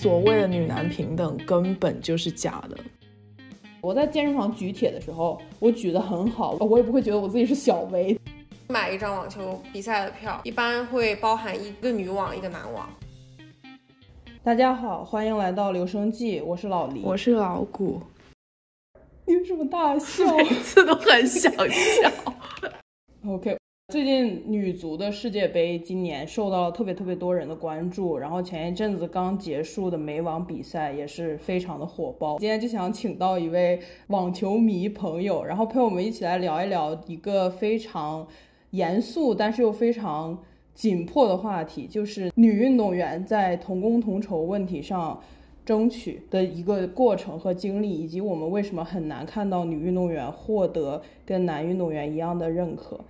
所谓的女男平等根本就是假的。我在健身房举铁的时候，我举得很好，我也不会觉得我自己是小 V。买一张网球比赛的票，一般会包含一个女网，一个男网。大家好，欢迎来到留声记，我是老黎，我是老谷。你为什么大笑？每次都很想笑。OK。最近女足的世界杯今年受到了特别特别多人的关注，然后前一阵子刚结束的美网比赛也是非常的火爆。今天就想请到一位网球迷朋友，然后陪我们一起来聊一聊一个非常严肃但是又非常紧迫的话题，就是女运动员在同工同酬问题上争取的一个过程和经历，以及我们为什么很难看到女运动员获得跟男运动员一样的认可。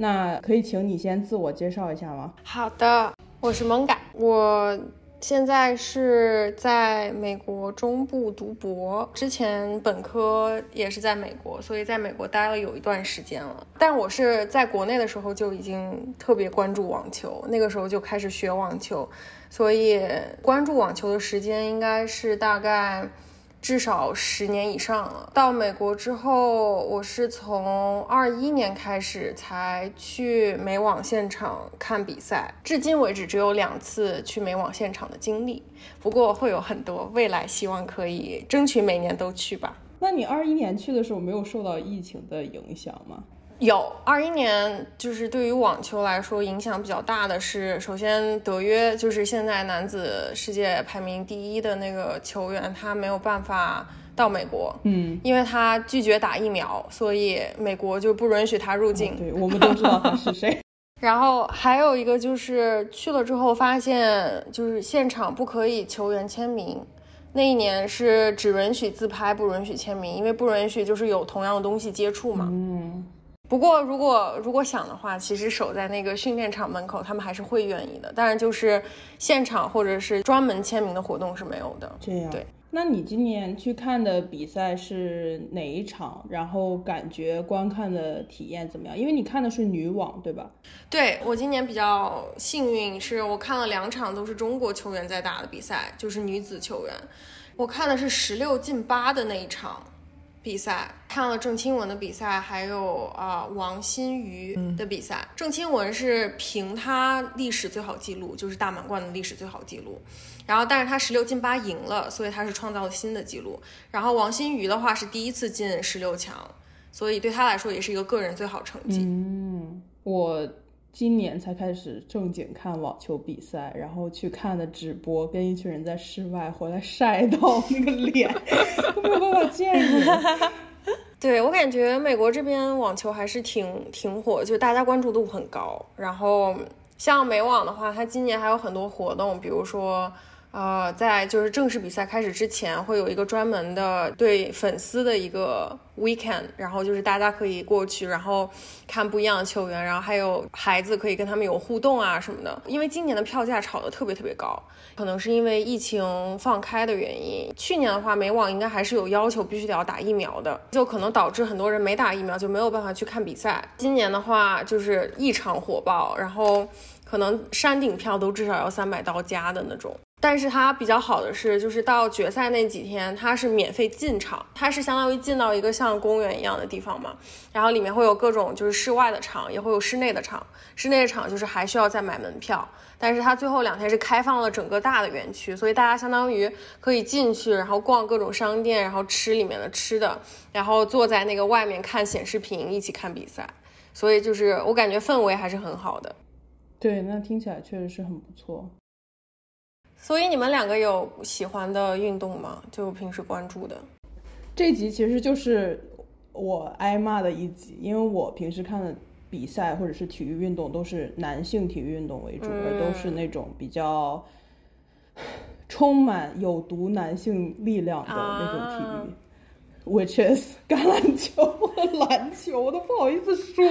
那可以请你先自我介绍一下吗？好的，我是萌嘎，我现在是在美国中部读博，之前本科也是在美国，所以在美国待了有一段时间了。但我是在国内的时候就已经特别关注网球，那个时候就开始学网球，所以关注网球的时间应该是大概。至少十年以上了。到美国之后，我是从二一年开始才去美网现场看比赛，至今为止只有两次去美网现场的经历。不过会有很多，未来希望可以争取每年都去吧。那你二一年去的时候没有受到疫情的影响吗？有二一年，就是对于网球来说影响比较大的是，首先德约就是现在男子世界排名第一的那个球员，他没有办法到美国，嗯，因为他拒绝打疫苗，所以美国就不允许他入境。对，我们都知道他是谁。然后还有一个就是去了之后发现，就是现场不可以球员签名，那一年是只允许自拍，不允许签名，因为不允许就是有同样的东西接触嘛。嗯。不过，如果如果想的话，其实守在那个训练场门口，他们还是会愿意的。当然，就是现场或者是专门签名的活动是没有的。这样，对。那你今年去看的比赛是哪一场？然后感觉观看的体验怎么样？因为你看的是女网，对吧？对我今年比较幸运，是我看了两场都是中国球员在打的比赛，就是女子球员。我看的是十六进八的那一场。比赛看了郑钦文的比赛，还有啊王欣瑜的比赛。郑钦文是凭他历史最好记录，就是大满贯的历史最好记录。然后，但是他十六进八赢了，所以他是创造了新的记录。然后王欣瑜的话是第一次进十六强，所以对他来说也是一个个人最好成绩。嗯，我。今年才开始正经看网球比赛，然后去看的直播，跟一群人在室外回来晒到那个脸，没有办法见人。对我感觉美国这边网球还是挺挺火，就大家关注度很高。然后像美网的话，它今年还有很多活动，比如说。呃，在就是正式比赛开始之前，会有一个专门的对粉丝的一个 weekend，然后就是大家可以过去，然后看不一样的球员，然后还有孩子可以跟他们有互动啊什么的。因为今年的票价炒得特别特别高，可能是因为疫情放开的原因。去年的话，美网应该还是有要求必须得要打疫苗的，就可能导致很多人没打疫苗就没有办法去看比赛。今年的话就是异常火爆，然后可能山顶票都至少要三百刀加的那种。但是它比较好的是，就是到决赛那几天，它是免费进场，它是相当于进到一个像公园一样的地方嘛。然后里面会有各种就是室外的场，也会有室内的场。室内的场就是还需要再买门票，但是它最后两天是开放了整个大的园区，所以大家相当于可以进去，然后逛各种商店，然后吃里面的吃的，然后坐在那个外面看显示屏一起看比赛。所以就是我感觉氛围还是很好的。对，那听起来确实是很不错。所以你们两个有喜欢的运动吗？就平时关注的。这集其实就是我挨骂的一集，因为我平时看的比赛或者是体育运动都是男性体育运动为主，而都是那种比较充满有毒男性力量的那种体育，which is 橄榄球和篮球我都，不好意思说。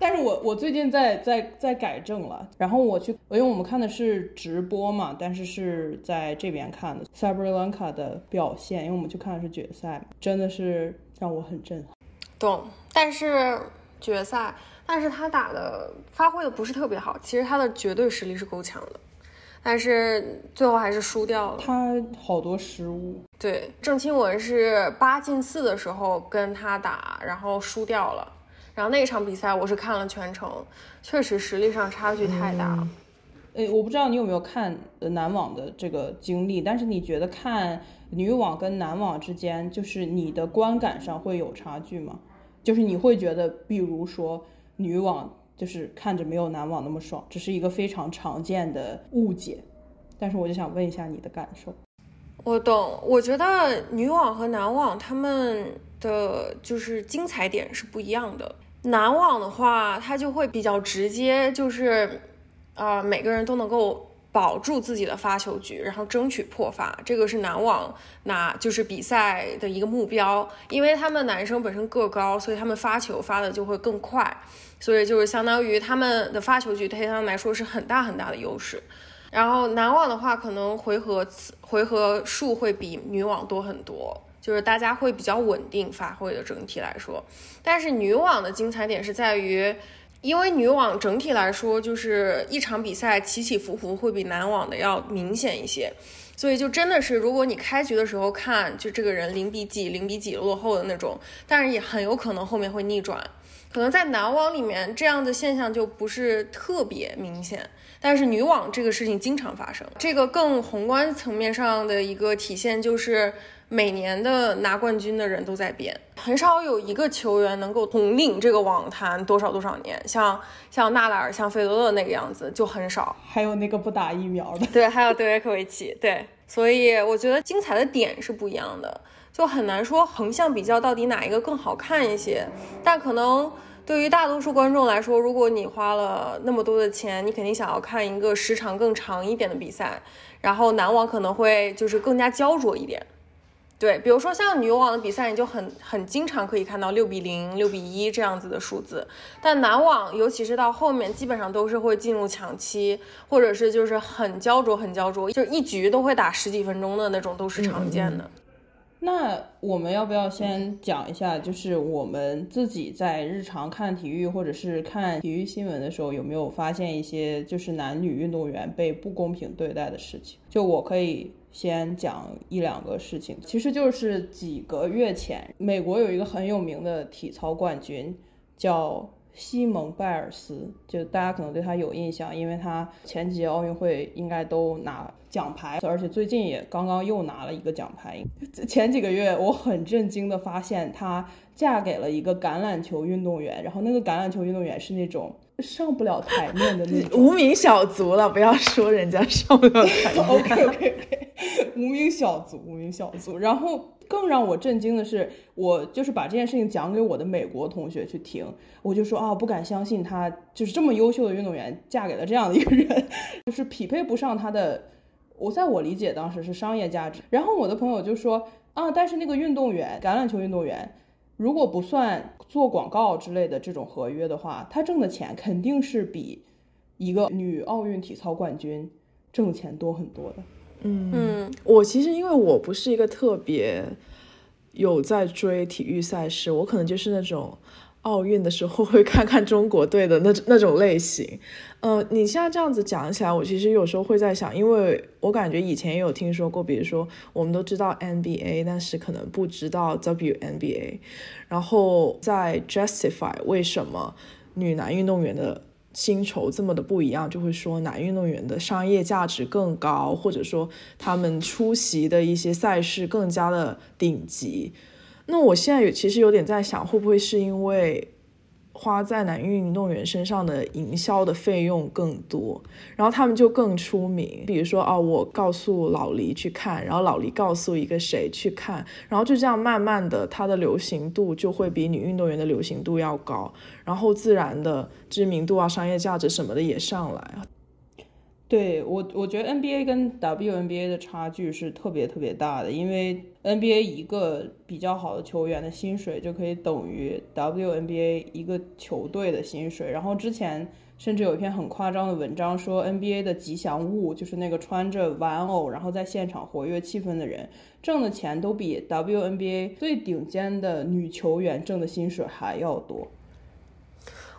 但是我我最近在在在改正了，然后我去，因为我们看的是直播嘛，但是是在这边看的 Sabalenka 的表现，因为我们去看的是决赛，真的是让我很震撼。懂，但是决赛，但是他打的发挥的不是特别好，其实他的绝对实力是够强的，但是最后还是输掉了。他好多失误。对，郑钦文是八进四的时候跟他打，然后输掉了。然后那场比赛我是看了全程，确实实力上差距太大了。呃，我不知道你有没有看男网的这个经历，但是你觉得看女网跟男网之间，就是你的观感上会有差距吗？就是你会觉得，比如说女网就是看着没有男网那么爽，只是一个非常常见的误解。但是我就想问一下你的感受。我懂，我觉得女网和男网他们的就是精彩点是不一样的。男网的话，它就会比较直接，就是。啊，每个人都能够保住自己的发球局，然后争取破发，这个是男网拿就是比赛的一个目标。因为他们男生本身个高，所以他们发球发的就会更快，所以就是相当于他们的发球局对他们来说是很大很大的优势。然后男网的话，可能回合回合数会比女网多很多，就是大家会比较稳定发挥的整体来说。但是女网的精彩点是在于。因为女网整体来说，就是一场比赛起起伏伏会比男网的要明显一些，所以就真的是，如果你开局的时候看，就这个人零比几、零比几落后的那种，但是也很有可能后面会逆转。可能在男网里面，这样的现象就不是特别明显，但是女网这个事情经常发生。这个更宏观层面上的一个体现就是。每年的拿冠军的人都在变，很少有一个球员能够统领这个网坛多少多少年。像像纳达尔、像费德勒那个样子就很少。还有那个不打疫苗的，对，还有德约科维奇，对。所以我觉得精彩的点是不一样的，就很难说横向比较到底哪一个更好看一些。但可能对于大多数观众来说，如果你花了那么多的钱，你肯定想要看一个时长更长一点的比赛，然后男网可能会就是更加焦灼一点。对，比如说像女网的比赛，你就很很经常可以看到六比零、六比一这样子的数字。但男网，尤其是到后面，基本上都是会进入抢七，或者是就是很焦灼、很焦灼，就一局都会打十几分钟的那种，都是常见的。那我们要不要先讲一下，就是我们自己在日常看体育或者是看体育新闻的时候，有没有发现一些就是男女运动员被不公平对待的事情？就我可以。先讲一两个事情，其实就是几个月前，美国有一个很有名的体操冠军，叫西蒙拜尔斯，就大家可能对他有印象，因为他前几届奥运会应该都拿奖牌，而且最近也刚刚又拿了一个奖牌。前几个月，我很震惊的发现，她嫁给了一个橄榄球运动员，然后那个橄榄球运动员是那种。上不了台面的那种 无名小卒了，不要说人家上不了台面。OK OK OK，无名小卒，无名小卒。然后更让我震惊的是，我就是把这件事情讲给我的美国同学去听，我就说啊，不敢相信他就是这么优秀的运动员嫁给了这样的一个人，就是匹配不上他的。我在我理解当时是商业价值。然后我的朋友就说啊，但是那个运动员，橄榄球运动员。如果不算做广告之类的这种合约的话，他挣的钱肯定是比一个女奥运体操冠军挣钱多很多的。嗯嗯，我其实因为我不是一个特别有在追体育赛事，我可能就是那种。奥运的时候会看看中国队的那那种类型，呃，你现在这样子讲起来，我其实有时候会在想，因为我感觉以前也有听说过，比如说我们都知道 NBA，但是可能不知道 WNBA，然后在 justify 为什么女男运动员的薪酬这么的不一样，就会说男运动员的商业价值更高，或者说他们出席的一些赛事更加的顶级。那我现在有其实有点在想，会不会是因为花在男运动员身上的营销的费用更多，然后他们就更出名。比如说，哦，我告诉老黎去看，然后老黎告诉一个谁去看，然后就这样慢慢的，他的流行度就会比女运动员的流行度要高，然后自然的知名度啊、商业价值什么的也上来。对我，我觉得 NBA 跟 WNBA 的差距是特别特别大的，因为 NBA 一个比较好的球员的薪水就可以等于 WNBA 一个球队的薪水。然后之前甚至有一篇很夸张的文章说，NBA 的吉祥物就是那个穿着玩偶然后在现场活跃气氛的人，挣的钱都比 WNBA 最顶尖的女球员挣的薪水还要多。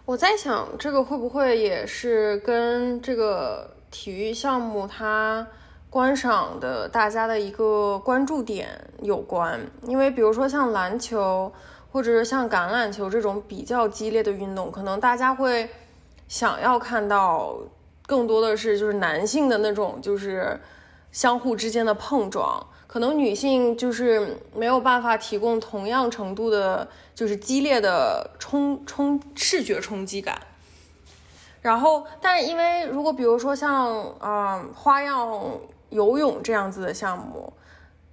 我在想，这个会不会也是跟这个？体育项目它观赏的大家的一个关注点有关，因为比如说像篮球或者是像橄榄球这种比较激烈的运动，可能大家会想要看到更多的是就是男性的那种就是相互之间的碰撞，可能女性就是没有办法提供同样程度的，就是激烈的冲冲视觉冲击感。然后，但因为如果比如说像嗯花样游泳这样子的项目，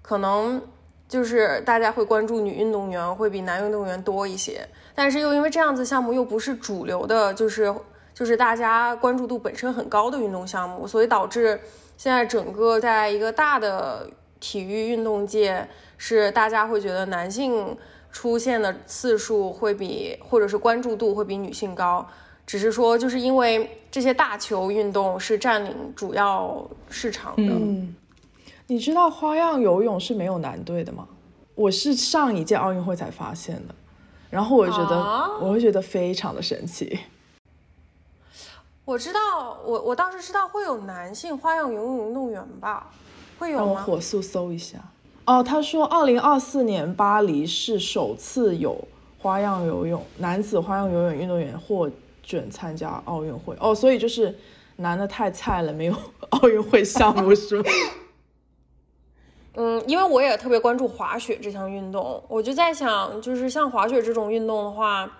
可能就是大家会关注女运动员会比男运动员多一些，但是又因为这样子项目又不是主流的，就是就是大家关注度本身很高的运动项目，所以导致现在整个在一个大的体育运动界，是大家会觉得男性出现的次数会比或者是关注度会比女性高。只是说，就是因为这些大球运动是占领主要市场的。嗯，你知道花样游泳是没有男队的吗？我是上一届奥运会才发现的，然后我觉得我会觉得非常的神奇。我知道，我我倒是知道会有男性花样游泳运动员吧？会有吗？让我火速搜一下。哦，他说，二零二四年巴黎是首次有花样游泳男子花样游泳运动员获。准参加奥运会哦，所以就是男的太菜了，没有 奥运会项目 是吗？嗯，因为我也特别关注滑雪这项运动，我就在想，就是像滑雪这种运动的话，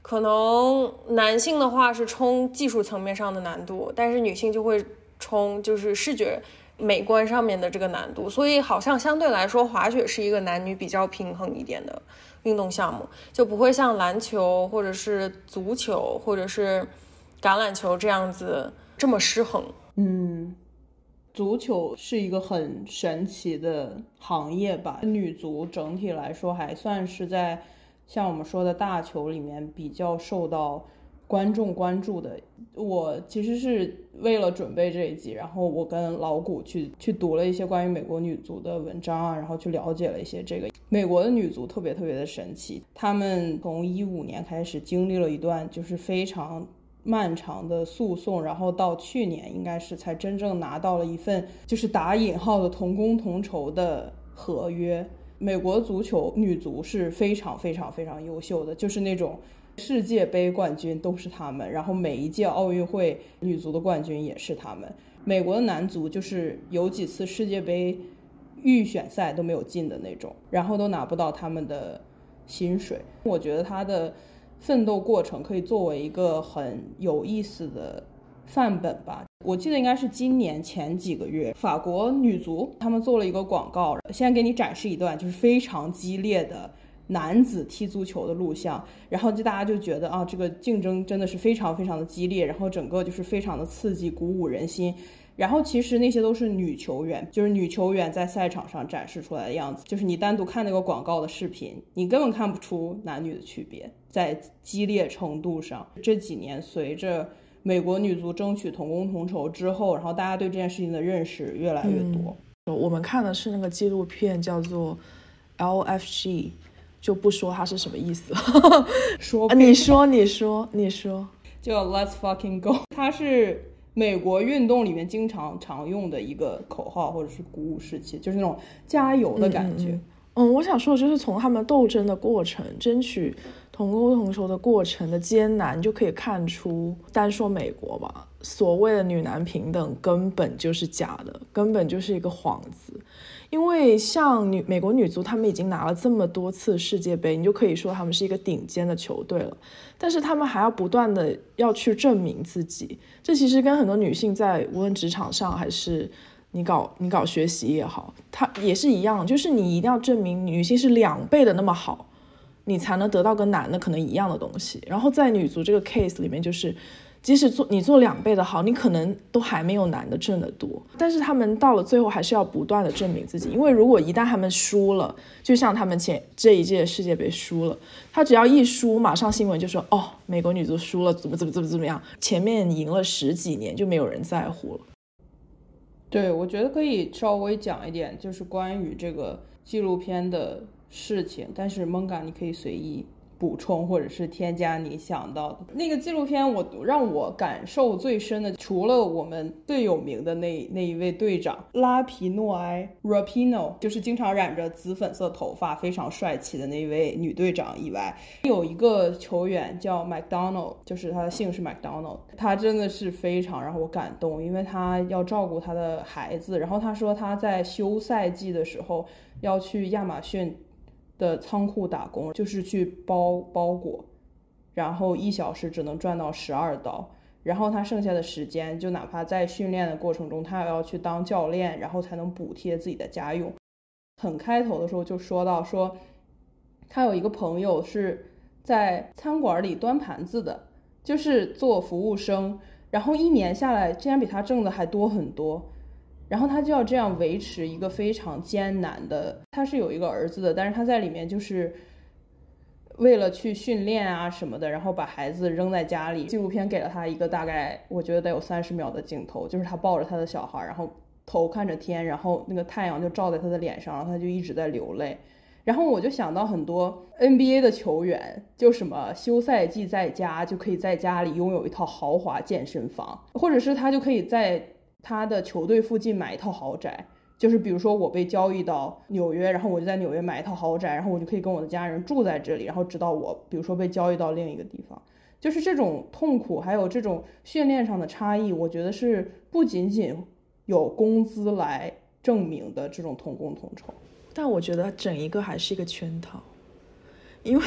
可能男性的话是冲技术层面上的难度，但是女性就会冲就是视觉美观上面的这个难度，所以好像相对来说滑雪是一个男女比较平衡一点的。运动项目就不会像篮球或者是足球或者是橄榄球这样子这么失衡。嗯，足球是一个很神奇的行业吧？女足整体来说还算是在像我们说的大球里面比较受到。观众关注的，我其实是为了准备这一集，然后我跟老谷去去读了一些关于美国女足的文章啊，然后去了解了一些这个美国的女足特别特别的神奇，他们从一五年开始经历了一段就是非常漫长的诉讼，然后到去年应该是才真正拿到了一份就是打引号的同工同酬的合约。美国足球女足是非常非常非常优秀的，就是那种。世界杯冠军都是他们，然后每一届奥运会女足的冠军也是他们。美国的男足就是有几次世界杯预选赛都没有进的那种，然后都拿不到他们的薪水。我觉得他的奋斗过程可以作为一个很有意思的范本吧。我记得应该是今年前几个月，法国女足他们做了一个广告，先给你展示一段就是非常激烈的。男子踢足球的录像，然后就大家就觉得啊，这个竞争真的是非常非常的激烈，然后整个就是非常的刺激，鼓舞人心。然后其实那些都是女球员，就是女球员在赛场上展示出来的样子。就是你单独看那个广告的视频，你根本看不出男女的区别，在激烈程度上。这几年随着美国女足争取同工同酬之后，然后大家对这件事情的认识越来越多。我们看的是那个纪录片，叫做 LFG。就不说它是什么意思，说你说你说你说，就 Let's fucking go，它是美国运动里面经常常用的一个口号或者是鼓舞士气，就是那种加油的感觉。嗯，我想说的就是从他们斗争的过程，争取同工同酬的过程的艰难，就可以看出，单说美国吧，所谓的女男平等根本就是假的，根本就是一个幌子。因为像女美国女足，他们已经拿了这么多次世界杯，你就可以说他们是一个顶尖的球队了。但是他们还要不断的要去证明自己，这其实跟很多女性在无论职场上还是你搞你搞学习也好，它也是一样，就是你一定要证明女性是两倍的那么好，你才能得到跟男的可能一样的东西。然后在女足这个 case 里面，就是。即使做你做两倍的好，你可能都还没有男的挣得多。但是他们到了最后还是要不断的证明自己，因为如果一旦他们输了，就像他们前这一届世界杯输了，他只要一输，马上新闻就说哦，美国女足输了，怎么怎么怎么怎么样，前面赢了十几年就没有人在乎了。对，我觉得可以稍微讲一点，就是关于这个纪录片的事情，但是蒙嘎你可以随意补充或者是添加你想到的那个纪录片，我让我感受最深的，除了我们最有名的那那一位队长拉皮诺埃 （Rapino），就是经常染着紫粉色头发、非常帅气的那一位女队长以外，有一个球员叫 McDonald，就是他的姓是 McDonald，他真的是非常让我感动，因为他要照顾他的孩子，然后他说他在休赛季的时候要去亚马逊。的仓库打工就是去包包裹，然后一小时只能赚到十二刀，然后他剩下的时间就哪怕在训练的过程中，他也要去当教练，然后才能补贴自己的家用。很开头的时候就说到说，他有一个朋友是在餐馆里端盘子的，就是做服务生，然后一年下来竟然比他挣的还多很多。然后他就要这样维持一个非常艰难的，他是有一个儿子的，但是他在里面就是为了去训练啊什么的，然后把孩子扔在家里。纪录片给了他一个大概我觉得得有三十秒的镜头，就是他抱着他的小孩，然后头看着天，然后那个太阳就照在他的脸上，然后他就一直在流泪。然后我就想到很多 NBA 的球员，就什么休赛季在家就可以在家里拥有一套豪华健身房，或者是他就可以在。他的球队附近买一套豪宅，就是比如说我被交易到纽约，然后我就在纽约买一套豪宅，然后我就可以跟我的家人住在这里，然后直到我比如说被交易到另一个地方，就是这种痛苦，还有这种训练上的差异，我觉得是不仅仅有工资来证明的这种同工同酬，但我觉得整一个还是一个圈套，因为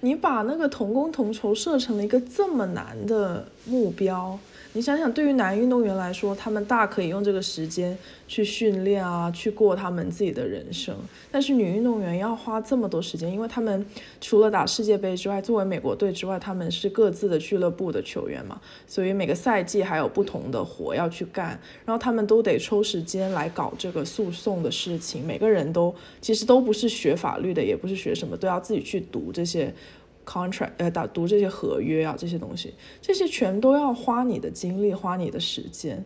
你把那个同工同酬设成了一个这么难的目标。你想想，对于男运动员来说，他们大可以用这个时间去训练啊，去过他们自己的人生。但是女运动员要花这么多时间，因为他们除了打世界杯之外，作为美国队之外，他们是各自的俱乐部的球员嘛，所以每个赛季还有不同的活要去干，然后他们都得抽时间来搞这个诉讼的事情。每个人都其实都不是学法律的，也不是学什么，都要自己去读这些。Contract 呃，打读这些合约啊，这些东西，这些全都要花你的精力，花你的时间。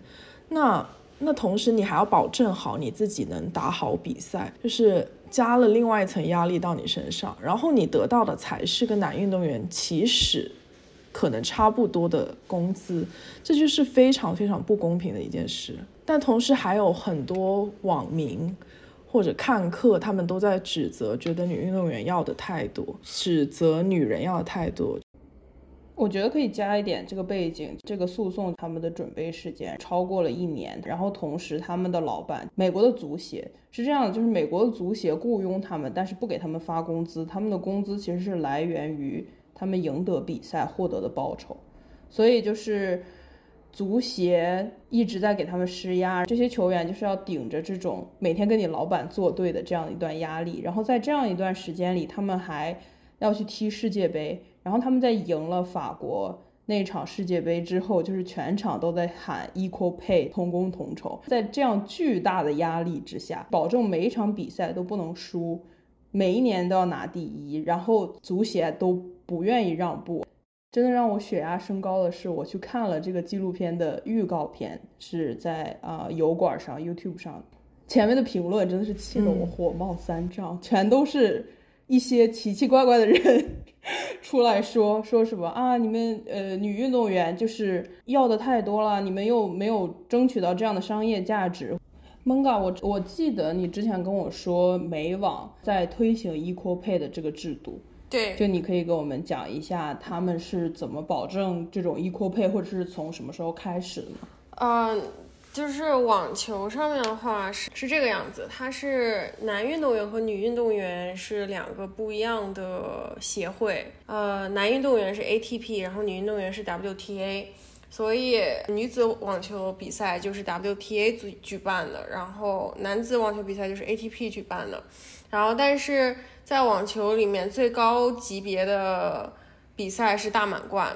那那同时你还要保证好你自己能打好比赛，就是加了另外一层压力到你身上。然后你得到的才是跟男运动员起始可能差不多的工资，这就是非常非常不公平的一件事。但同时还有很多网民。或者看客，他们都在指责，觉得女运动员要的太多，指责女人要的太多。我觉得可以加一点这个背景，这个诉讼他们的准备时间超过了一年，然后同时他们的老板美国的足协是这样的，就是美国的足协雇佣他们，但是不给他们发工资，他们的工资其实是来源于他们赢得比赛获得的报酬，所以就是。足协一直在给他们施压，这些球员就是要顶着这种每天跟你老板作对的这样一段压力，然后在这样一段时间里，他们还要去踢世界杯，然后他们在赢了法国那场世界杯之后，就是全场都在喊 equal pay 同工同酬，在这样巨大的压力之下，保证每一场比赛都不能输，每一年都要拿第一，然后足协都不愿意让步。真的让我血压升高的是，我去看了这个纪录片的预告片，是在啊油管上 YouTube 上，前面的评论真的是气得我火冒三丈，全都是一些奇奇怪怪的人 出来说说什么啊，你们呃女运动员就是要的太多了，你们又没有争取到这样的商业价值。蒙嘎，我我记得你之前跟我说美网在推行 equal pay 的这个制度。对，就你可以给我们讲一下他们是怎么保证这种 equal pay，或者是从什么时候开始的吗？嗯，就是网球上面的话是是这个样子，它是男运动员和女运动员是两个不一样的协会，呃，男运动员是 ATP，然后女运动员是 WTA，所以女子网球比赛就是 WTA 举举办的，然后男子网球比赛就是 ATP 举办的，然后但是。在网球里面，最高级别的比赛是大满贯，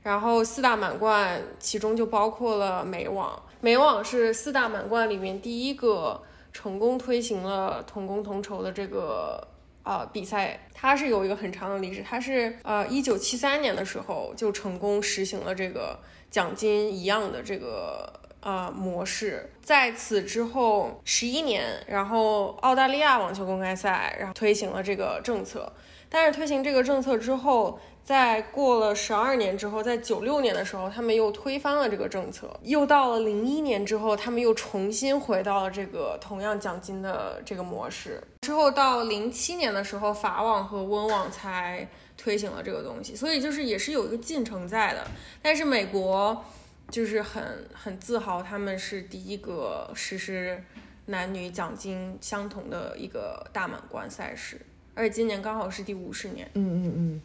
然后四大满贯其中就包括了美网。美网是四大满贯里面第一个成功推行了同工同酬的这个呃比赛，它是有一个很长的历史，它是呃一九七三年的时候就成功实行了这个奖金一样的这个。呃，模式在此之后十一年，然后澳大利亚网球公开赛然后推行了这个政策，但是推行这个政策之后，在过了十二年之后，在九六年的时候，他们又推翻了这个政策，又到了零一年之后，他们又重新回到了这个同样奖金的这个模式。之后到零七年的时候，法网和温网才推行了这个东西，所以就是也是有一个进程在的。但是美国就是很很自豪，他们是第一个实施男女奖金相同的一个大满贯赛事。而且今年刚好是第五十年。嗯嗯嗯。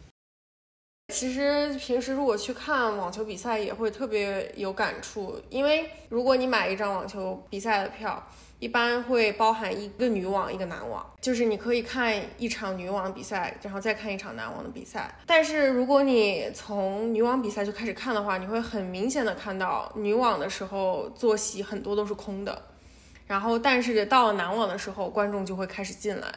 其实平时如果去看网球比赛，也会特别有感触，因为如果你买一张网球比赛的票，一般会包含一个女网，一个男网，就是你可以看一场女网比赛，然后再看一场男网的比赛。但是如果你从女网比赛就开始看的话，你会很明显的看到女网的时候坐席很多都是空的，然后但是到了男网的时候，观众就会开始进来。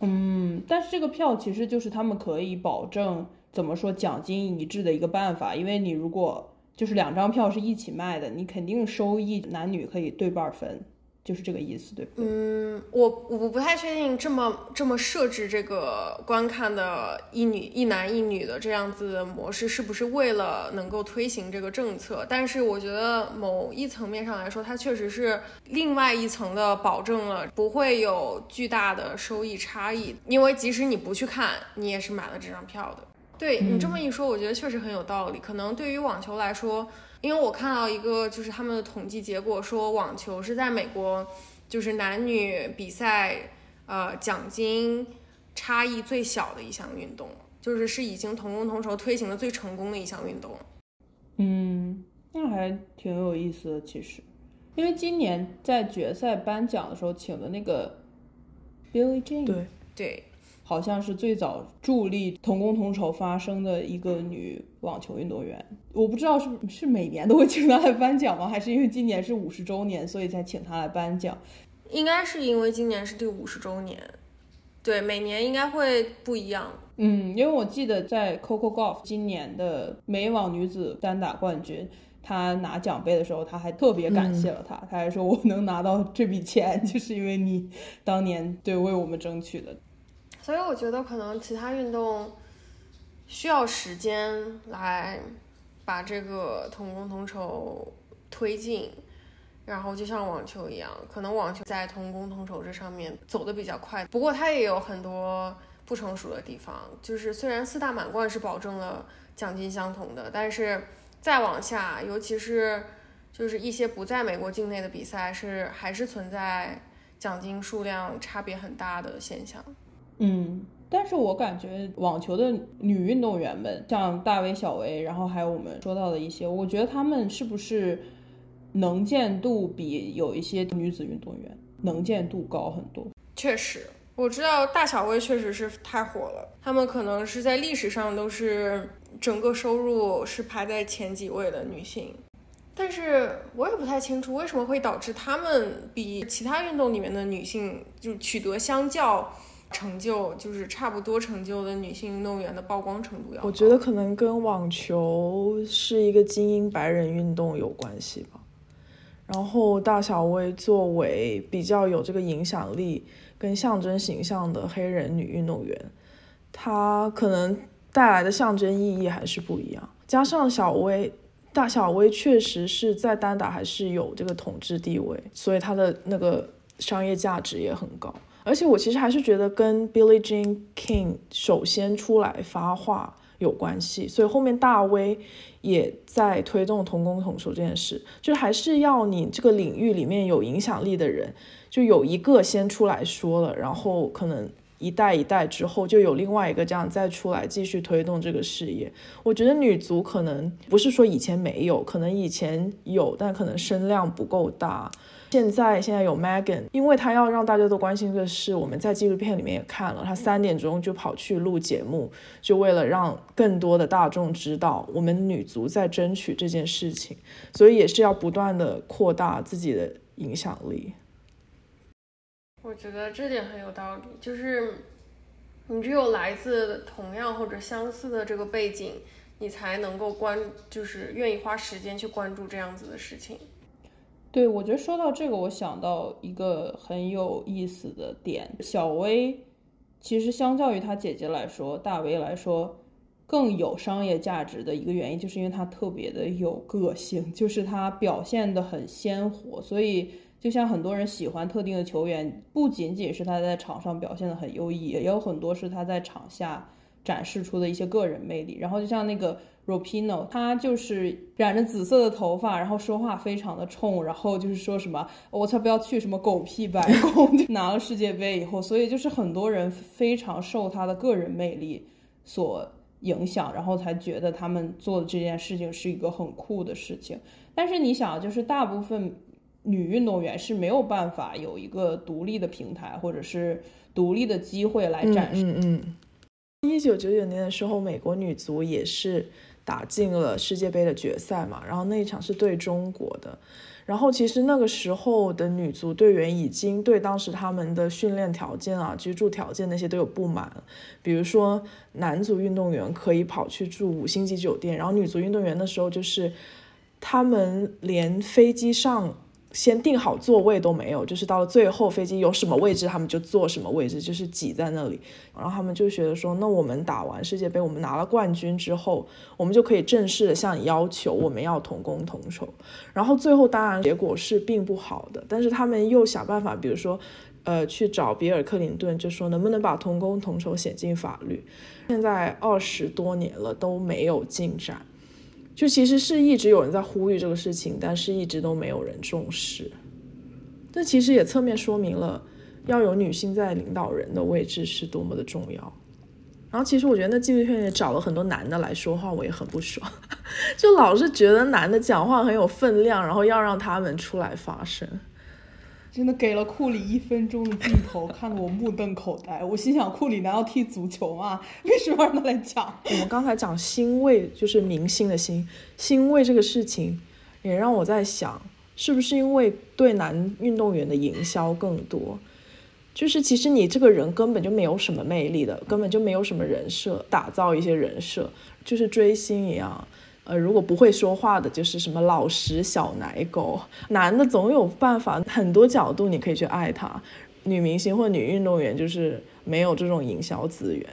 嗯，但是这个票其实就是他们可以保证怎么说奖金一致的一个办法，因为你如果就是两张票是一起卖的，你肯定收益男女可以对半分。就是这个意思，对不对？嗯，我我不太确定这么这么设置这个观看的一女一男一女的这样子的模式，是不是为了能够推行这个政策？但是我觉得某一层面上来说，它确实是另外一层的保证了不会有巨大的收益差异，因为即使你不去看，你也是买了这张票的。对你这么一说，我觉得确实很有道理。可能对于网球来说。因为我看到一个就是他们的统计结果，说网球是在美国就是男女比赛呃奖金差异最小的一项运动，就是是已经同工同酬推行的最成功的一项运动。嗯，那还挺有意思的，其实，因为今年在决赛颁奖的时候请的那个 Billie Jean，对对。好像是最早助力同工同酬发生的一个女网球运动员，我不知道是是每年都会请他来颁奖吗？还是因为今年是五十周年，所以才请他来颁奖？应该是因为今年是第五十周年，对，每年应该会不一样。嗯，因为我记得在 Coco Golf 今年的美网女子单打冠军，她拿奖杯的时候，她还特别感谢了她，她还说我能拿到这笔钱，就是因为你当年对为我们争取的。所以我觉得可能其他运动需要时间来把这个同工同酬推进，然后就像网球一样，可能网球在同工同酬这上面走的比较快，不过它也有很多不成熟的地方。就是虽然四大满贯是保证了奖金相同的，但是再往下，尤其是就是一些不在美国境内的比赛，是还是存在奖金数量差别很大的现象。嗯，但是我感觉网球的女运动员们，像大威、小威，然后还有我们说到的一些，我觉得她们是不是能见度比有一些女子运动员能见度高很多？确实，我知道大小威确实是太火了，她们可能是在历史上都是整个收入是排在前几位的女性，但是我也不太清楚为什么会导致她们比其他运动里面的女性就取得相较。成就就是差不多成就的女性运动员的曝光程度要，我觉得可能跟网球是一个精英白人运动有关系吧。然后大小威作为比较有这个影响力跟象征形象的黑人女运动员，她可能带来的象征意义还是不一样。加上小威，大小威确实是在单打还是有这个统治地位，所以她的那个商业价值也很高。而且我其实还是觉得跟 Billie Jean King 首先出来发话有关系，所以后面大 V 也在推动同工同酬这件事，就还是要你这个领域里面有影响力的人，就有一个先出来说了，然后可能一代一代之后就有另外一个这样再出来继续推动这个事业。我觉得女足可能不是说以前没有，可能以前有，但可能声量不够大。现在现在有 Megan，因为他要让大家都关心的是，我们在纪录片里面也看了，他三点钟就跑去录节目，就为了让更多的大众知道我们女足在争取这件事情，所以也是要不断的扩大自己的影响力。我觉得这点很有道理，就是你只有来自同样或者相似的这个背景，你才能够关，就是愿意花时间去关注这样子的事情。对，我觉得说到这个，我想到一个很有意思的点。小薇其实相较于他姐姐来说，大威来说更有商业价值的一个原因，就是因为他特别的有个性，就是他表现的很鲜活，所以就像很多人喜欢特定的球员，不仅仅是他在场上表现的很优异，也有很多是他在场下展示出的一些个人魅力。然后就像那个。Ropino，他就是染着紫色的头发，然后说话非常的冲，然后就是说什么我才不要去什么狗屁白宫。就拿了世界杯以后，所以就是很多人非常受他的个人魅力所影响，然后才觉得他们做的这件事情是一个很酷的事情。但是你想，就是大部分女运动员是没有办法有一个独立的平台或者是独立的机会来展示。嗯嗯。一九九九年的时候，美国女足也是。打进了世界杯的决赛嘛，然后那一场是对中国的，然后其实那个时候的女足队员已经对当时他们的训练条件啊、居住条件那些都有不满，比如说男足运动员可以跑去住五星级酒店，然后女足运动员的时候就是他们连飞机上。先定好座位都没有，就是到了最后飞机有什么位置他们就坐什么位置，就是挤在那里。然后他们就觉得说，那我们打完世界杯，我们拿了冠军之后，我们就可以正式的向你要求我们要同工同酬。然后最后当然结果是并不好的，但是他们又想办法，比如说，呃，去找比尔克林顿，就说能不能把同工同酬写进法律。现在二十多年了都没有进展。就其实是一直有人在呼吁这个事情，但是一直都没有人重视。这其实也侧面说明了，要有女性在领导人的位置是多么的重要。然后其实我觉得那纪录片也找了很多男的来说话，我也很不爽，就老是觉得男的讲话很有分量，然后要让他们出来发声。真的给了库里一分钟的镜头，看得我目瞪口呆。我心想，库里难道踢足球吗？为什么让他来讲？我们刚才讲欣慰，就是明星的欣欣慰这个事情，也让我在想，是不是因为对男运动员的营销更多？就是其实你这个人根本就没有什么魅力的，根本就没有什么人设，打造一些人设，就是追星一样。呃，如果不会说话的，就是什么老实小奶狗。男的总有办法，很多角度你可以去爱他。女明星或女运动员就是没有这种营销资源。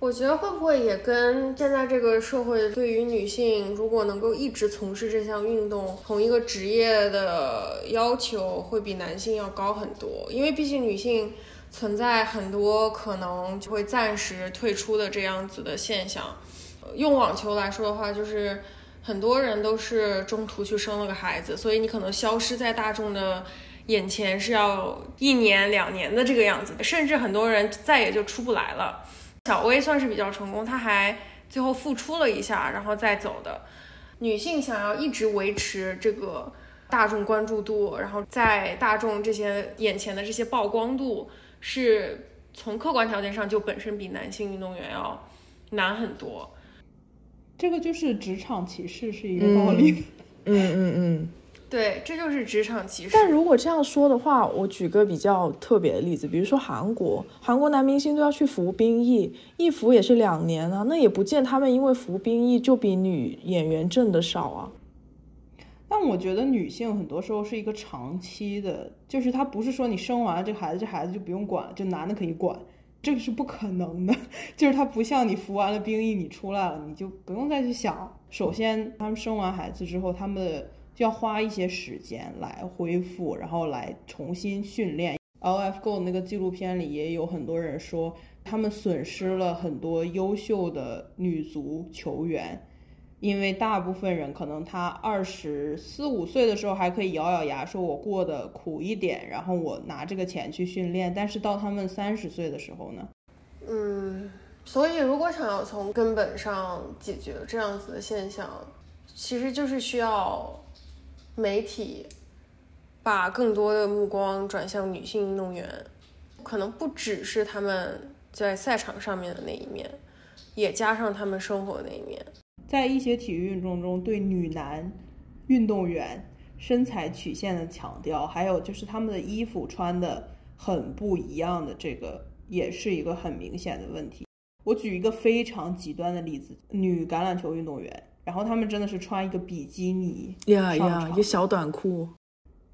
我觉得会不会也跟现在这个社会对于女性如果能够一直从事这项运动同一个职业的要求会比男性要高很多？因为毕竟女性存在很多可能就会暂时退出的这样子的现象。用网球来说的话，就是很多人都是中途去生了个孩子，所以你可能消失在大众的眼前是要一年两年的这个样子，甚至很多人再也就出不来了。小薇算是比较成功，她还最后复出了一下，然后再走的。女性想要一直维持这个大众关注度，然后在大众这些眼前的这些曝光度，是从客观条件上就本身比男性运动员要难很多。这个就是职场歧视是一个道理。嗯嗯嗯，对，这就是职场歧视。但如果这样说的话，我举个比较特别的例子，比如说韩国，韩国男明星都要去服兵役，一服也是两年啊，那也不见他们因为服兵役就比女演员挣的少啊。但我觉得女性很多时候是一个长期的，就是她不是说你生完了这孩子，这孩子就不用管，就男的可以管。这个是不可能的，就是他不像你服完了兵役，你出来了，你就不用再去想。首先，他们生完孩子之后，他们就要花一些时间来恢复，然后来重新训练。L F Go 那个纪录片里也有很多人说，他们损失了很多优秀的女足球员。因为大部分人可能他二十四五岁的时候还可以咬咬牙说，我过得苦一点，然后我拿这个钱去训练。但是到他们三十岁的时候呢？嗯，所以如果想要从根本上解决这样子的现象，其实就是需要媒体把更多的目光转向女性运动员，可能不只是他们在赛场上面的那一面，也加上他们生活那一面。在一些体育运动中，对女男运动员身材曲线的强调，还有就是他们的衣服穿的很不一样的，这个也是一个很明显的问题。我举一个非常极端的例子：女橄榄球运动员，然后他们真的是穿一个比基尼呀呀，一个小短裤。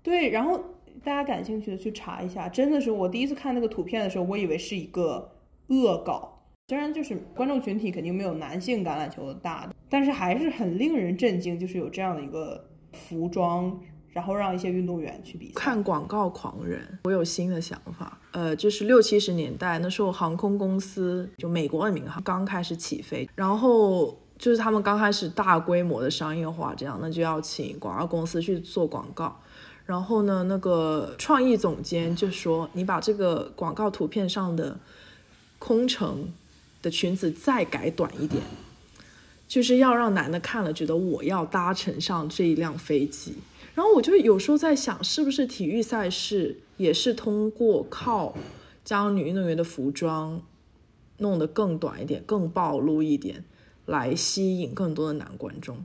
对，然后大家感兴趣的去查一下，真的是我第一次看那个图片的时候，我以为是一个恶搞。虽然就是观众群体肯定没有男性橄榄球大，但是还是很令人震惊，就是有这样的一个服装，然后让一些运动员去比赛。看广告狂人，我有新的想法。呃，就是六七十年代那时候，航空公司就美国的民航刚开始起飞，然后就是他们刚开始大规模的商业化，这样那就要请广告公司去做广告。然后呢，那个创意总监就说：“你把这个广告图片上的空乘。”的裙子再改短一点，就是要让男的看了觉得我要搭乘上这一辆飞机。然后我就有时候在想，是不是体育赛事也是通过靠将女运动员的服装弄得更短一点、更暴露一点，来吸引更多的男观众？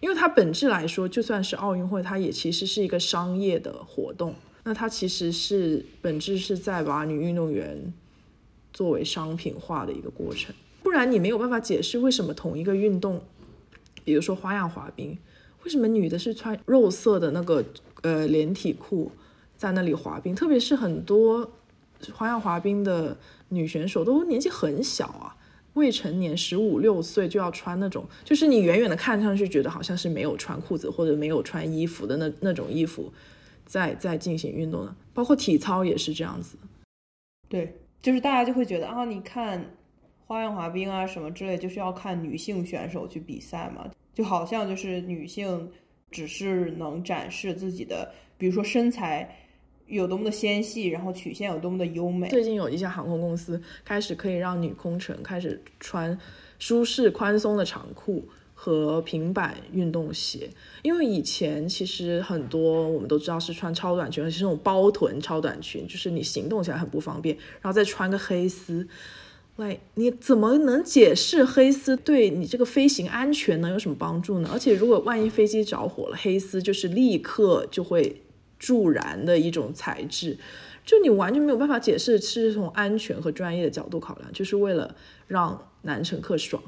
因为它本质来说，就算是奥运会，它也其实是一个商业的活动。那它其实是本质是在把女运动员。作为商品化的一个过程，不然你没有办法解释为什么同一个运动，比如说花样滑冰，为什么女的是穿肉色的那个呃连体裤在那里滑冰，特别是很多花样滑冰的女选手都年纪很小啊，未成年十五六岁就要穿那种，就是你远远的看上去觉得好像是没有穿裤子或者没有穿衣服的那那种衣服，在在进行运动的，包括体操也是这样子，对。就是大家就会觉得啊，你看花样滑冰啊什么之类，就是要看女性选手去比赛嘛，就好像就是女性只是能展示自己的，比如说身材有多么的纤细，然后曲线有多么的优美。最近有一些航空公司开始可以让女空乘开始穿舒适宽松的长裤。和平板运动鞋，因为以前其实很多我们都知道是穿超短裙，而且是那种包臀超短裙，就是你行动起来很不方便，然后再穿个黑丝，喂，你怎么能解释黑丝对你这个飞行安全能有什么帮助呢？而且如果万一飞机着火了，黑丝就是立刻就会助燃的一种材质，就你完全没有办法解释是从安全和专业的角度考量，就是为了让男乘客爽。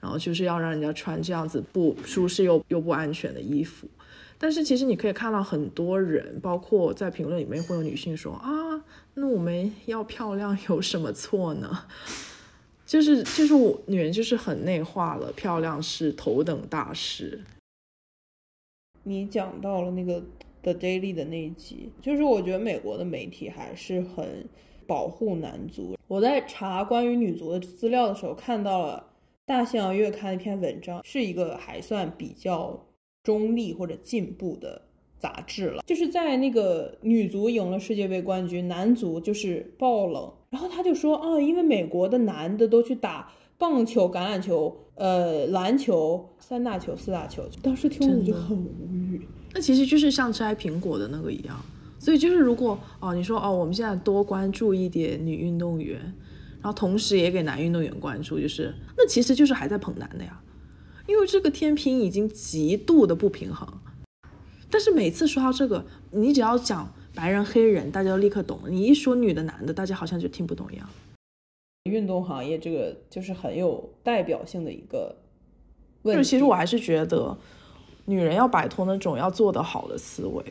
然后就是要让人家穿这样子不舒适又又不安全的衣服，但是其实你可以看到很多人，包括在评论里面会有女性说啊，那我们要漂亮有什么错呢？就是就是我女人就是很内化了，漂亮是头等大事。你讲到了那个 The Daily 的那一集，就是我觉得美国的媒体还是很保护男足。我在查关于女足的资料的时候看到了。大西洋月刊一篇文章是一个还算比较中立或者进步的杂志了，就是在那个女足赢了世界杯冠军，男足就是爆冷，然后他就说啊，因为美国的男的都去打棒球、橄榄球、呃篮球三大球、四大球，当时听我就很无语。那其实就是像摘苹果的那个一样，所以就是如果哦，你说哦，我们现在多关注一点女运动员。然后同时也给男运动员关注，就是那其实就是还在捧男的呀，因为这个天平已经极度的不平衡。但是每次说到这个，你只要讲白人黑人，大家都立刻懂了；你一说女的男的，大家好像就听不懂一样。运动行业这个就是很有代表性的一个问题。其实我还是觉得，女人要摆脱那种要做得好的思维。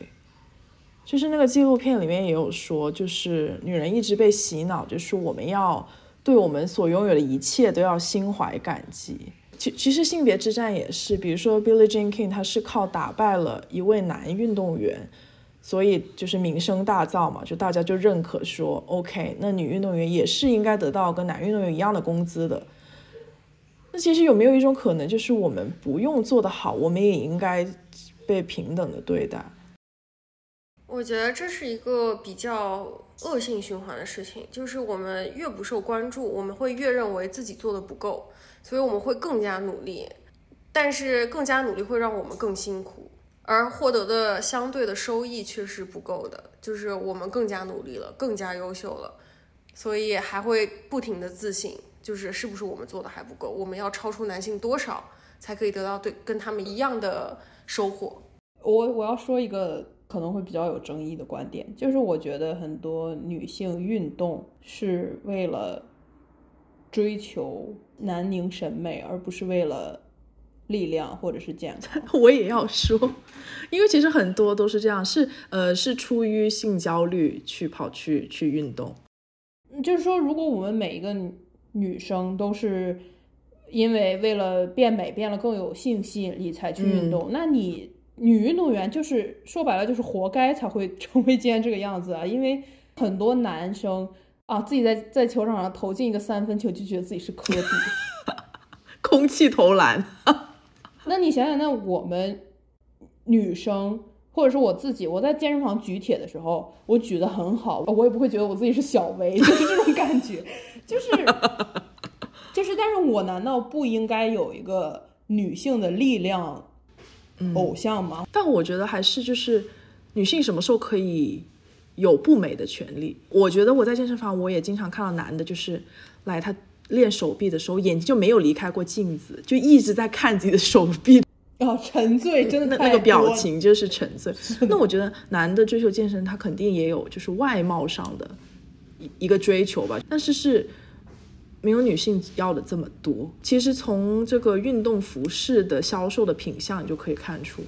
就是那个纪录片里面也有说，就是女人一直被洗脑，就是我们要对我们所拥有的一切都要心怀感激。其其实性别之战也是，比如说 Billie Jean King，她是靠打败了一位男运动员，所以就是名声大噪嘛，就大家就认可说，OK，那女运动员也是应该得到跟男运动员一样的工资的。那其实有没有一种可能，就是我们不用做得好，我们也应该被平等的对待？我觉得这是一个比较恶性循环的事情，就是我们越不受关注，我们会越认为自己做的不够，所以我们会更加努力，但是更加努力会让我们更辛苦，而获得的相对的收益却是不够的，就是我们更加努力了，更加优秀了，所以还会不停的自省，就是是不是我们做的还不够，我们要超出男性多少才可以得到对跟他们一样的收获？我我要说一个。可能会比较有争议的观点，就是我觉得很多女性运动是为了追求南宁审美，而不是为了力量或者是健康。我也要说，因为其实很多都是这样，是呃是出于性焦虑去跑去去运动。就是说，如果我们每一个女生都是因为为了变美变得更有性吸引力才去运动，那你女运动员就是说白了就是活该才会 成为今天这个样子啊！因为很多男生啊自己在在球场上投进一个三分球就觉得自己是科比，空气投篮。那你想想，那我们女生。或者是我自己，我在健身房举铁的时候，我举得很好，我也不会觉得我自己是小薇，就是这种感觉，就是就是，但是我难道不应该有一个女性的力量偶像吗？但我觉得还是就是女性什么时候可以有不美的权利？我觉得我在健身房，我也经常看到男的，就是来他练手臂的时候，眼睛就没有离开过镜子，就一直在看自己的手臂。哦沉醉，真的那那个表情就是沉醉。那我觉得男的追求健身，他肯定也有就是外貌上的一一个追求吧，但是是没有女性要的这么多。其实从这个运动服饰的销售的品相，你就可以看出，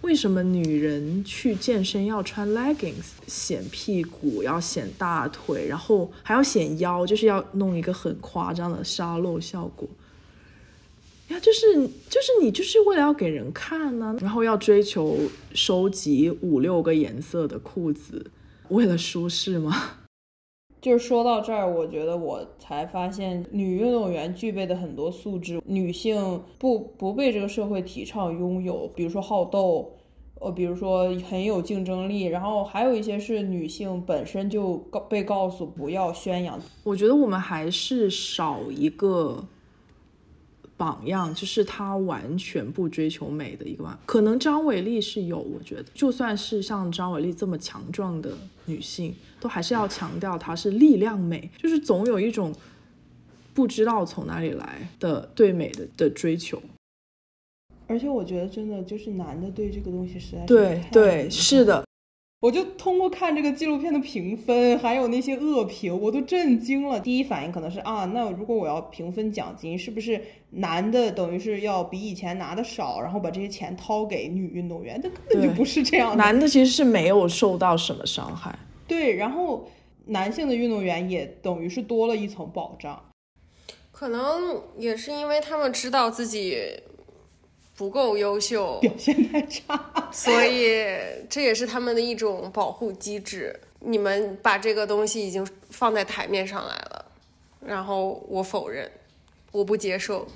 为什么女人去健身要穿 leggings，显屁股，要显大腿，然后还要显腰，就是要弄一个很夸张的沙漏效果。呀，就是就是你就是为了要给人看呢，然后要追求收集五六个颜色的裤子，为了舒适吗？就是说到这儿，我觉得我才发现女运动员具备的很多素质，女性不不被这个社会提倡拥有，比如说好斗，呃，比如说很有竞争力，然后还有一些是女性本身就告被告诉不要宣扬。我觉得我们还是少一个。榜样就是她完全不追求美的一个吧，可能张伟丽是有，我觉得就算是像张伟丽这么强壮的女性，都还是要强调它是力量美，就是总有一种不知道从哪里来的对美的的追求。而且我觉得真的就是男的对这个东西实在是对对是的。我就通过看这个纪录片的评分，还有那些恶评，我都震惊了。第一反应可能是啊，那如果我要评分奖金，是不是男的等于是要比以前拿的少，然后把这些钱掏给女运动员？那根本就不是这样的。男的其实是没有受到什么伤害。对，然后男性的运动员也等于是多了一层保障。可能也是因为他们知道自己。不够优秀，表现太差，所以这也是他们的一种保护机制。你们把这个东西已经放在台面上来了，然后我否认，我不接受。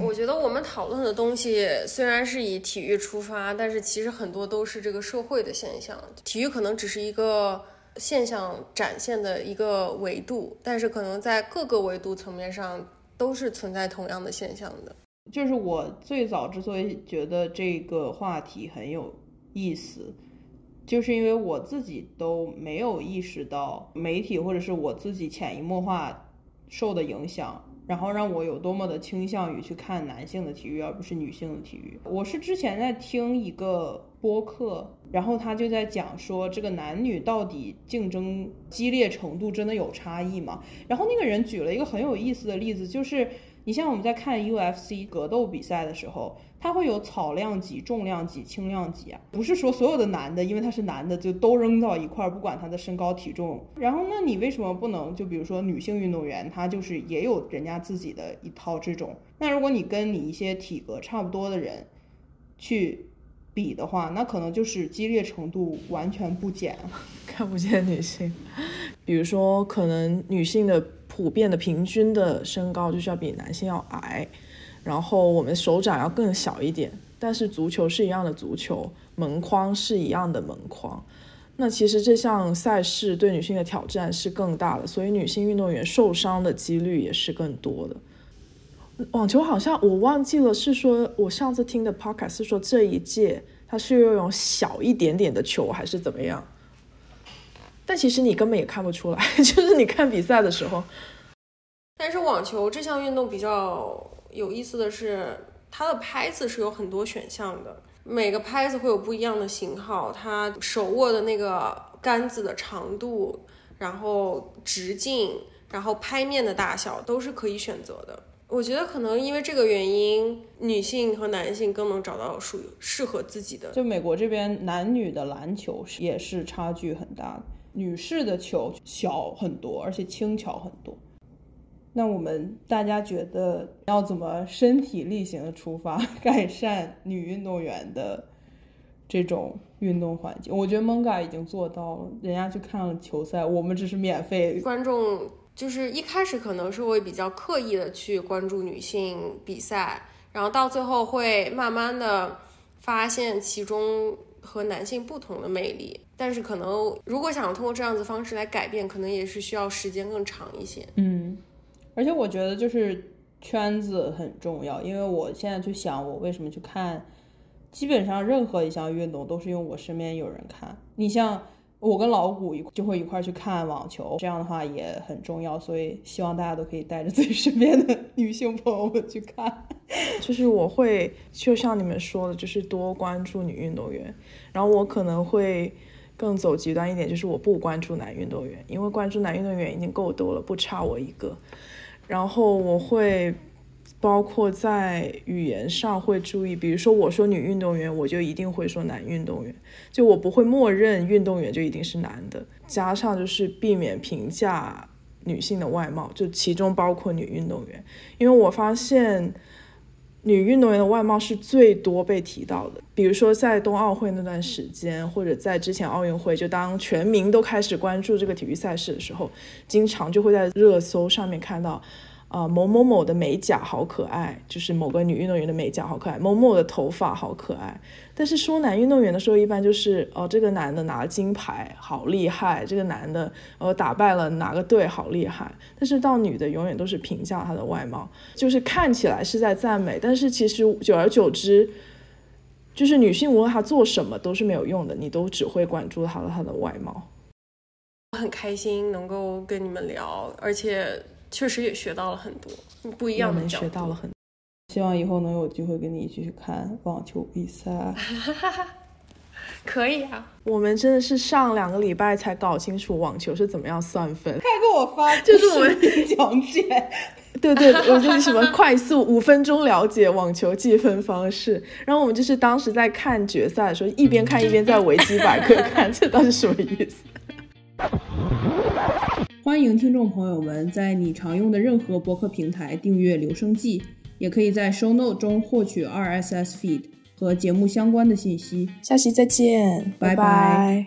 我觉得我们讨论的东西虽然是以体育出发，但是其实很多都是这个社会的现象。体育可能只是一个现象展现的一个维度，但是可能在各个维度层面上都是存在同样的现象的。就是我最早之所以觉得这个话题很有意思，就是因为我自己都没有意识到媒体或者是我自己潜移默化受的影响，然后让我有多么的倾向于去看男性的体育而不是女性的体育。我是之前在听一个播客，然后他就在讲说这个男女到底竞争激烈程度真的有差异吗？然后那个人举了一个很有意思的例子，就是。你像我们在看 UFC 格斗比赛的时候，它会有草量级、重量级、轻量级啊，不是说所有的男的，因为他是男的就都扔到一块儿，不管他的身高体重。然后，那你为什么不能就比如说女性运动员，她就是也有人家自己的一套这种？那如果你跟你一些体格差不多的人去比的话，那可能就是激烈程度完全不减，看不见女性。比如说，可能女性的。普遍的平均的身高就是要比男性要矮，然后我们手掌要更小一点。但是足球是一样的足球，门框是一样的门框。那其实这项赛事对女性的挑战是更大的，所以女性运动员受伤的几率也是更多的。网球好像我忘记了，是说我上次听的 podcast 是说这一届它是要用小一点点的球还是怎么样？但其实你根本也看不出来，就是你看比赛的时候。但是网球这项运动比较有意思的是，它的拍子是有很多选项的，每个拍子会有不一样的型号，它手握的那个杆子的长度，然后直径，然后拍面的大小都是可以选择的。我觉得可能因为这个原因，女性和男性更能找到属于适合自己的。就美国这边男女的篮球也是差距很大的，女士的球小很多，而且轻巧很多。那我们大家觉得要怎么身体力行的出发，改善女运动员的这种运动环境？我觉得 Manga 已经做到了，人家去看了球赛，我们只是免费观众。就是一开始可能是会比较刻意的去关注女性比赛，然后到最后会慢慢的发现其中和男性不同的魅力。但是可能如果想通过这样子方式来改变，可能也是需要时间更长一些。嗯，而且我觉得就是圈子很重要，因为我现在就想我为什么去看，基本上任何一项运动都是因为我身边有人看。你像。我跟老谷一就会一块去看网球，这样的话也很重要，所以希望大家都可以带着自己身边的女性朋友们去看。就是我会就像你们说的，就是多关注女运动员，然后我可能会更走极端一点，就是我不关注男运动员，因为关注男运动员已经够多了，不差我一个。然后我会。包括在语言上会注意，比如说我说女运动员，我就一定会说男运动员，就我不会默认运动员就一定是男的。加上就是避免评价女性的外貌，就其中包括女运动员，因为我发现女运动员的外貌是最多被提到的。比如说在冬奥会那段时间，或者在之前奥运会，就当全民都开始关注这个体育赛事的时候，经常就会在热搜上面看到。啊，某某某的美甲好可爱，就是某个女运动员的美甲好可爱。某某的头发好可爱。但是说男运动员的时候，一般就是哦，这个男的拿金牌，好厉害。这个男的呃打败了哪个队，好厉害。但是到女的，永远都是评价她的外貌，就是看起来是在赞美，但是其实久而久之，就是女性无论她做什么都是没有用的，你都只会关注她的她的外貌。我很开心能够跟你们聊，而且。确实也学到了很多不一样的角度，希望以后能有机会跟你一起去看网球比赛。可以啊，我们真的是上两个礼拜才搞清楚网球是怎么样算分。快给我发，就是我们讲解。对对，我就是什么快速五分钟了解网球计分方式。然后我们就是当时在看决赛的时候，一边看一边在维基百科看，这到底什么意思？欢迎听众朋友们在你常用的任何博客平台订阅《留声记》，也可以在 Show Note 中获取 RSS feed 和节目相关的信息。下期再见，拜拜。